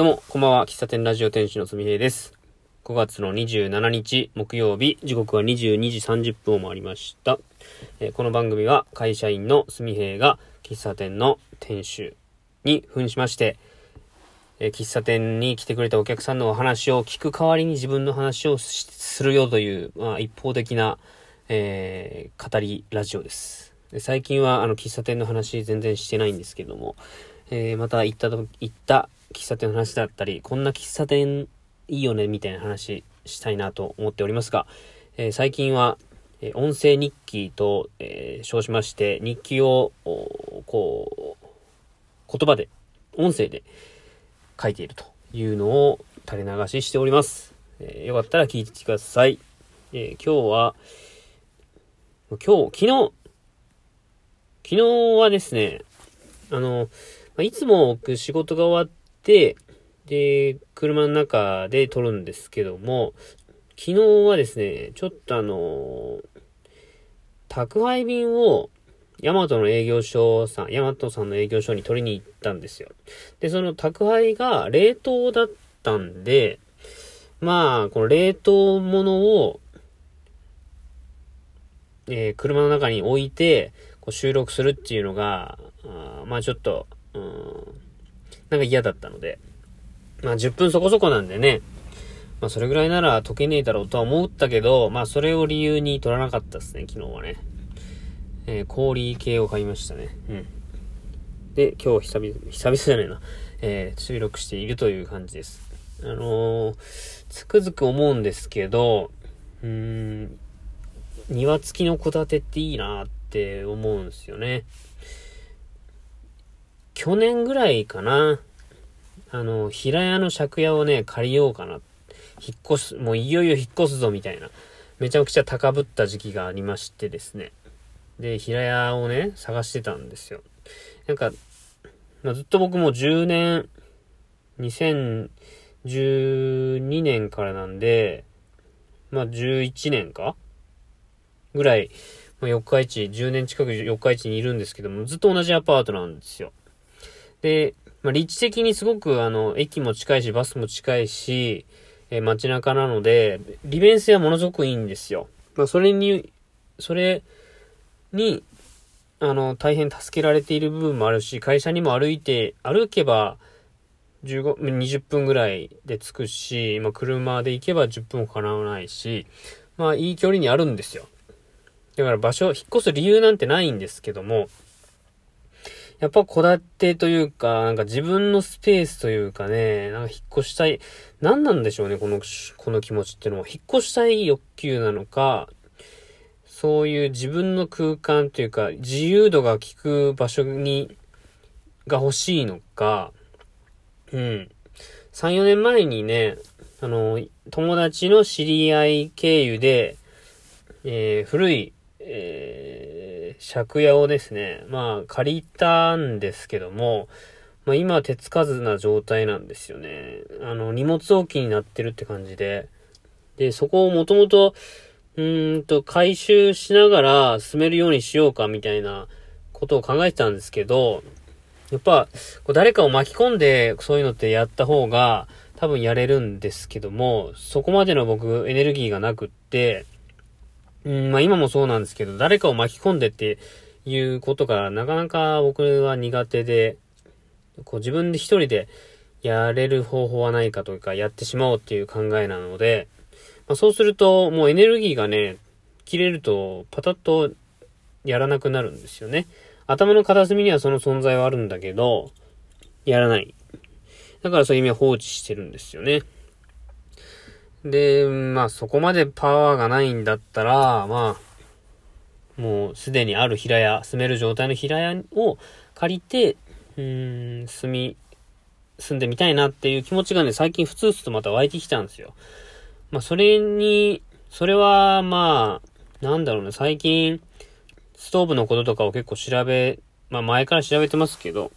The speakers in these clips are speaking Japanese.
どうも、こんばんは。喫茶店ラジオ店主のすみへいです。5月の27日木曜日、時刻は22時30分を回りました。えー、この番組は会社員のすみへいが喫茶店の店主に扮しまして、えー、喫茶店に来てくれたお客さんのお話を聞く代わりに自分の話をするよという、まあ、一方的な、えー、語りラジオです。で最近はあの喫茶店の話全然してないんですけども、えー、また行った行った喫茶店の話だったり、こんな喫茶店いいよね、みたいな話したいなと思っておりますが、えー、最近は、えー、音声日記と、えー、称しまして、日記を、こう、言葉で、音声で書いているというのを垂れ流ししております。えよかったら聞いてください。え今日は、今日、昨日、昨日はですね、あの、いつも僕仕事が終わっ、で、車の中で撮るんですけども、昨日はですね、ちょっとあの、宅配便を、ヤマトの営業所さん、ヤマトさんの営業所に取りに行ったんですよ。で、その宅配が冷凍だったんで、まあ、この冷凍物を、えー、車の中に置いて、こう収録するっていうのが、あまあちょっと、うん、なんか嫌だったので、まあ10分そこそこなんでね、まあそれぐらいなら解けねえだろうとは思ったけど、まあそれを理由に取らなかったですね、昨日はね。えー、氷系を買いましたね。うん。で、今日久々、久々じゃないな、えー、収録しているという感じです。あのー、つくづく思うんですけど、うーん、庭付きの戸建てっていいなって思うんですよね。去年ぐらいかな。あの、平屋の借家をね、借りようかな。引っ越す、もういよいよ引っ越すぞみたいな。めちゃくちゃ高ぶった時期がありましてですね。で、平屋をね、探してたんですよ。なんか、まあ、ずっと僕も10年、2012年からなんで、まあ11年かぐらい、まあ、四日市、10年近く四日市にいるんですけども、ずっと同じアパートなんですよ。で、まあ、立地的にすごく、あの、駅も近いし、バスも近いし、えー、街中なので、利便性はものすごくいいんですよ。まあ、それに、それに、あの、大変助けられている部分もあるし、会社にも歩いて、歩けば、15、20分ぐらいで着くし、まあ、車で行けば10分もかなわないし、まあ、いい距離にあるんですよ。だから場所、引っ越す理由なんてないんですけども、やっぱ戸建てというか、なんか自分のスペースというかね、なんか引っ越したい、何なんでしょうね、この、この気持ちっていうのは。引っ越したい欲求なのか、そういう自分の空間というか、自由度が効く場所に、が欲しいのか、うん。3、4年前にね、あの、友達の知り合い経由で、えー、古い、えー、借家をですね、まあ、借りたんですけども、まあ、今手つかずな状態なんですよね。あの、荷物置きになってるって感じで。で、そこをもともと、うんと、回収しながら進めるようにしようかみたいなことを考えてたんですけど、やっぱ、こう誰かを巻き込んでそういうのってやった方が多分やれるんですけども、そこまでの僕エネルギーがなくって、うん、まあ今もそうなんですけど、誰かを巻き込んでっていうことがなかなか僕は苦手で、こう自分で一人でやれる方法はないかというか、やってしまおうっていう考えなので、まあ、そうするともうエネルギーがね、切れるとパタッとやらなくなるんですよね。頭の片隅にはその存在はあるんだけど、やらない。だからそういう意味は放置してるんですよね。で、まあそこまでパワーがないんだったら、まあ、もうすでにある平屋、住める状態の平屋を借りて、うーん、住み、住んでみたいなっていう気持ちがね、最近ふつふつとまた湧いてきたんですよ。まあそれに、それはまあ、なんだろうね、最近、ストーブのこととかを結構調べ、まあ前から調べてますけど、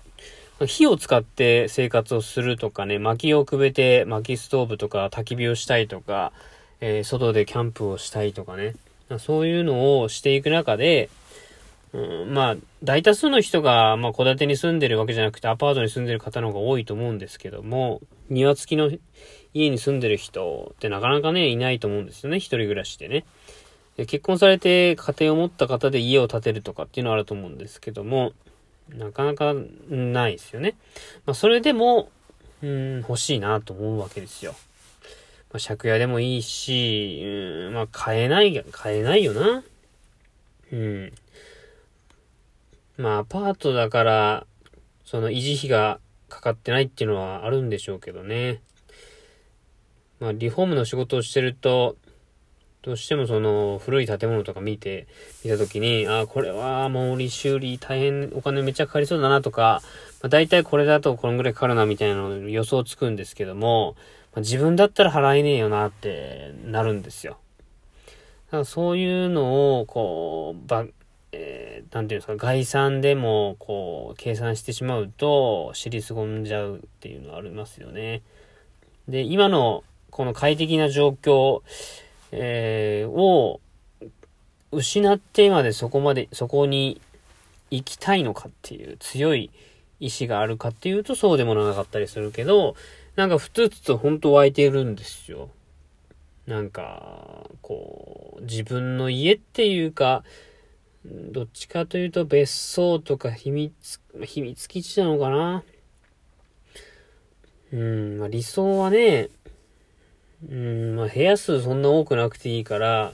火を使って生活をするとかね、薪をくべて薪ストーブとか焚き火をしたいとか、えー、外でキャンプをしたいとかね、そういうのをしていく中で、うん、まあ、大多数の人が、まあ、戸建てに住んでるわけじゃなくて、アパートに住んでる方の方が多いと思うんですけども、庭付きの家に住んでる人ってなかなかね、いないと思うんですよね。一人暮らしでね。で結婚されて家庭を持った方で家を建てるとかっていうのはあると思うんですけども、なかなかないですよね。まあ、それでも、うん、欲しいなと思うわけですよ。まあ、借家でもいいし、うん、まあ、買えない、買えないよな。うん。まあ、アパートだから、その維持費がかかってないっていうのはあるんでしょうけどね。まあ、リフォームの仕事をしてると、どうしてもその古い建物とか見て、見たときに、ああ、これはもう修理大変お金めっちゃかかりそうだなとか、まあ、大体これだとこのぐらいかかるなみたいなの予想つくんですけども、まあ、自分だったら払えねえよなってなるんですよ。だからそういうのを、こう、ば、えー、なんていうんですか、概算でも、こう、計算してしまうと、尻すぼんじゃうっていうのはありますよね。で、今の、この快適な状況、えー、を、失ってまでそこまで、そこに行きたいのかっていう強い意志があるかっていうとそうでもなかったりするけど、なんかふつふつと本当湧いてるんですよ。なんか、こう、自分の家っていうか、どっちかというと別荘とか秘密、秘密基地なのかなうん、まあ、理想はね、うん、まあ、部屋数そんな多くなくていいから、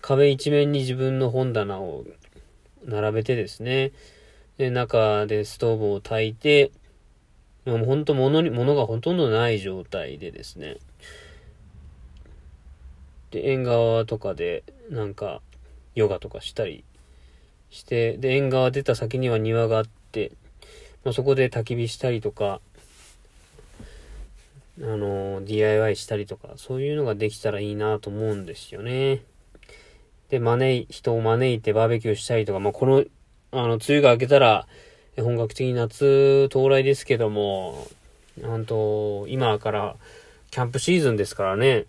壁一面に自分の本棚を並べてですね、で、中でストーブを焚いて、もうほんと物に、物がほとんどない状態でですね、で、縁側とかで、なんか、ヨガとかしたりして、で、縁側出た先には庭があって、まあ、そこで焚き火したりとか、あの、DIY したりとか、そういうのができたらいいなと思うんですよね。で、招い、人を招いてバーベキューしたりとか、まあ、この、あの、梅雨が明けたら、本格的に夏到来ですけども、なんと、今からキャンプシーズンですからね、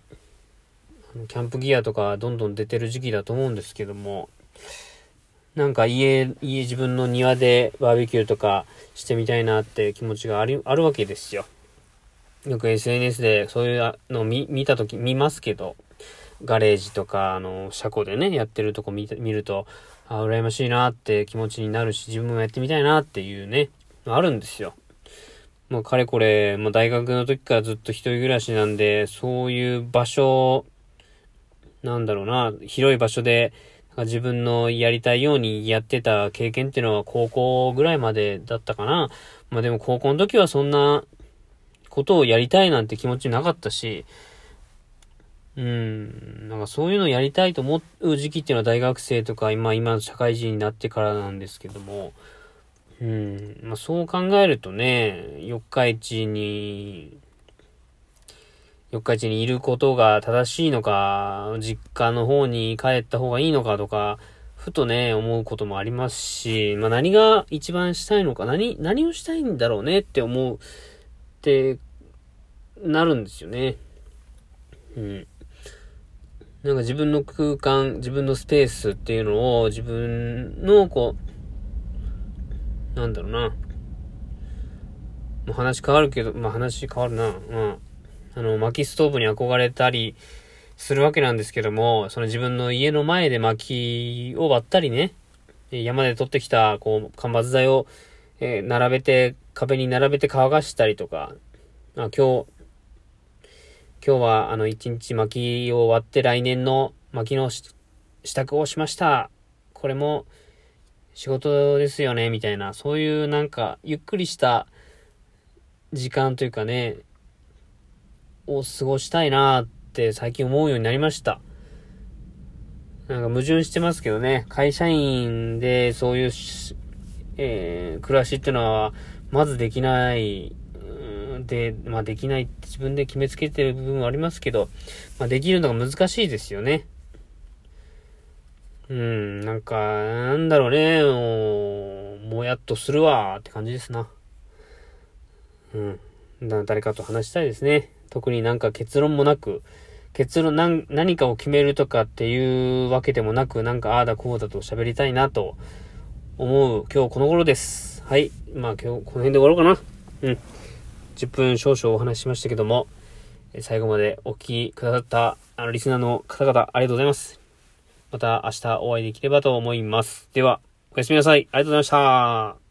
キャンプギアとかどんどん出てる時期だと思うんですけども、なんか家、家自分の庭でバーベキューとかしてみたいなって気持ちがあり、あるわけですよ。よく SNS でそういうのを見、見たとき、見ますけど、ガレージとか、あの、車庫でね、やってるとこ見見ると、あ、羨ましいなって気持ちになるし、自分もやってみたいなっていうね、あるんですよ。もうかれこれ、もう大学の時からずっと一人暮らしなんで、そういう場所、なんだろうな、広い場所で、自分のやりたいようにやってた経験っていうのは高校ぐらいまでだったかな。まあでも高校の時はそんなことをやりたいなんて気持ちなかったし、うん、なんかそういうのをやりたいと思う時期っていうのは大学生とか今、今社会人になってからなんですけども、うん、まあそう考えるとね、四日市に四日市にいることが正しいのか、実家の方に帰った方がいいのかとか、ふとね、思うこともありますし、まあ何が一番したいのか、何、何をしたいんだろうねって思うってなるんですよね。うん。なんか自分の空間、自分のスペースっていうのを自分のこう、なんだろうな。もう話変わるけど、まあ話変わるな。まああの、薪ストーブに憧れたりするわけなんですけども、その自分の家の前で薪を割ったりね、山で取ってきた、こう、間伐材を、え、並べて、壁に並べて乾かしたりとか、あ今日、今日は、あの、一日薪を割って来年の薪の支度をしました。これも仕事ですよね、みたいな、そういうなんか、ゆっくりした時間というかね、を過ごしたいなって最近思うようになりました。なんか矛盾してますけどね、会社員でそういう、えー、暮らしっていうのは、まずできない、で、まあできないって自分で決めつけてる部分はありますけど、まあできるのが難しいですよね。うん、なんか、なんだろうね、もう、もやっとするわって感じですな。うん。だ誰かと話したいですね。特になんか結論もなく、結論何、何かを決めるとかっていうわけでもなく、なんかああだこうだと喋りたいなと思う今日この頃です。はい。まあ今日この辺で終わろうかな。うん。10分少々お話ししましたけども、最後までお聞きくださったあのリスナーの方々ありがとうございます。また明日お会いできればと思います。では、おやすみなさい。ありがとうございました。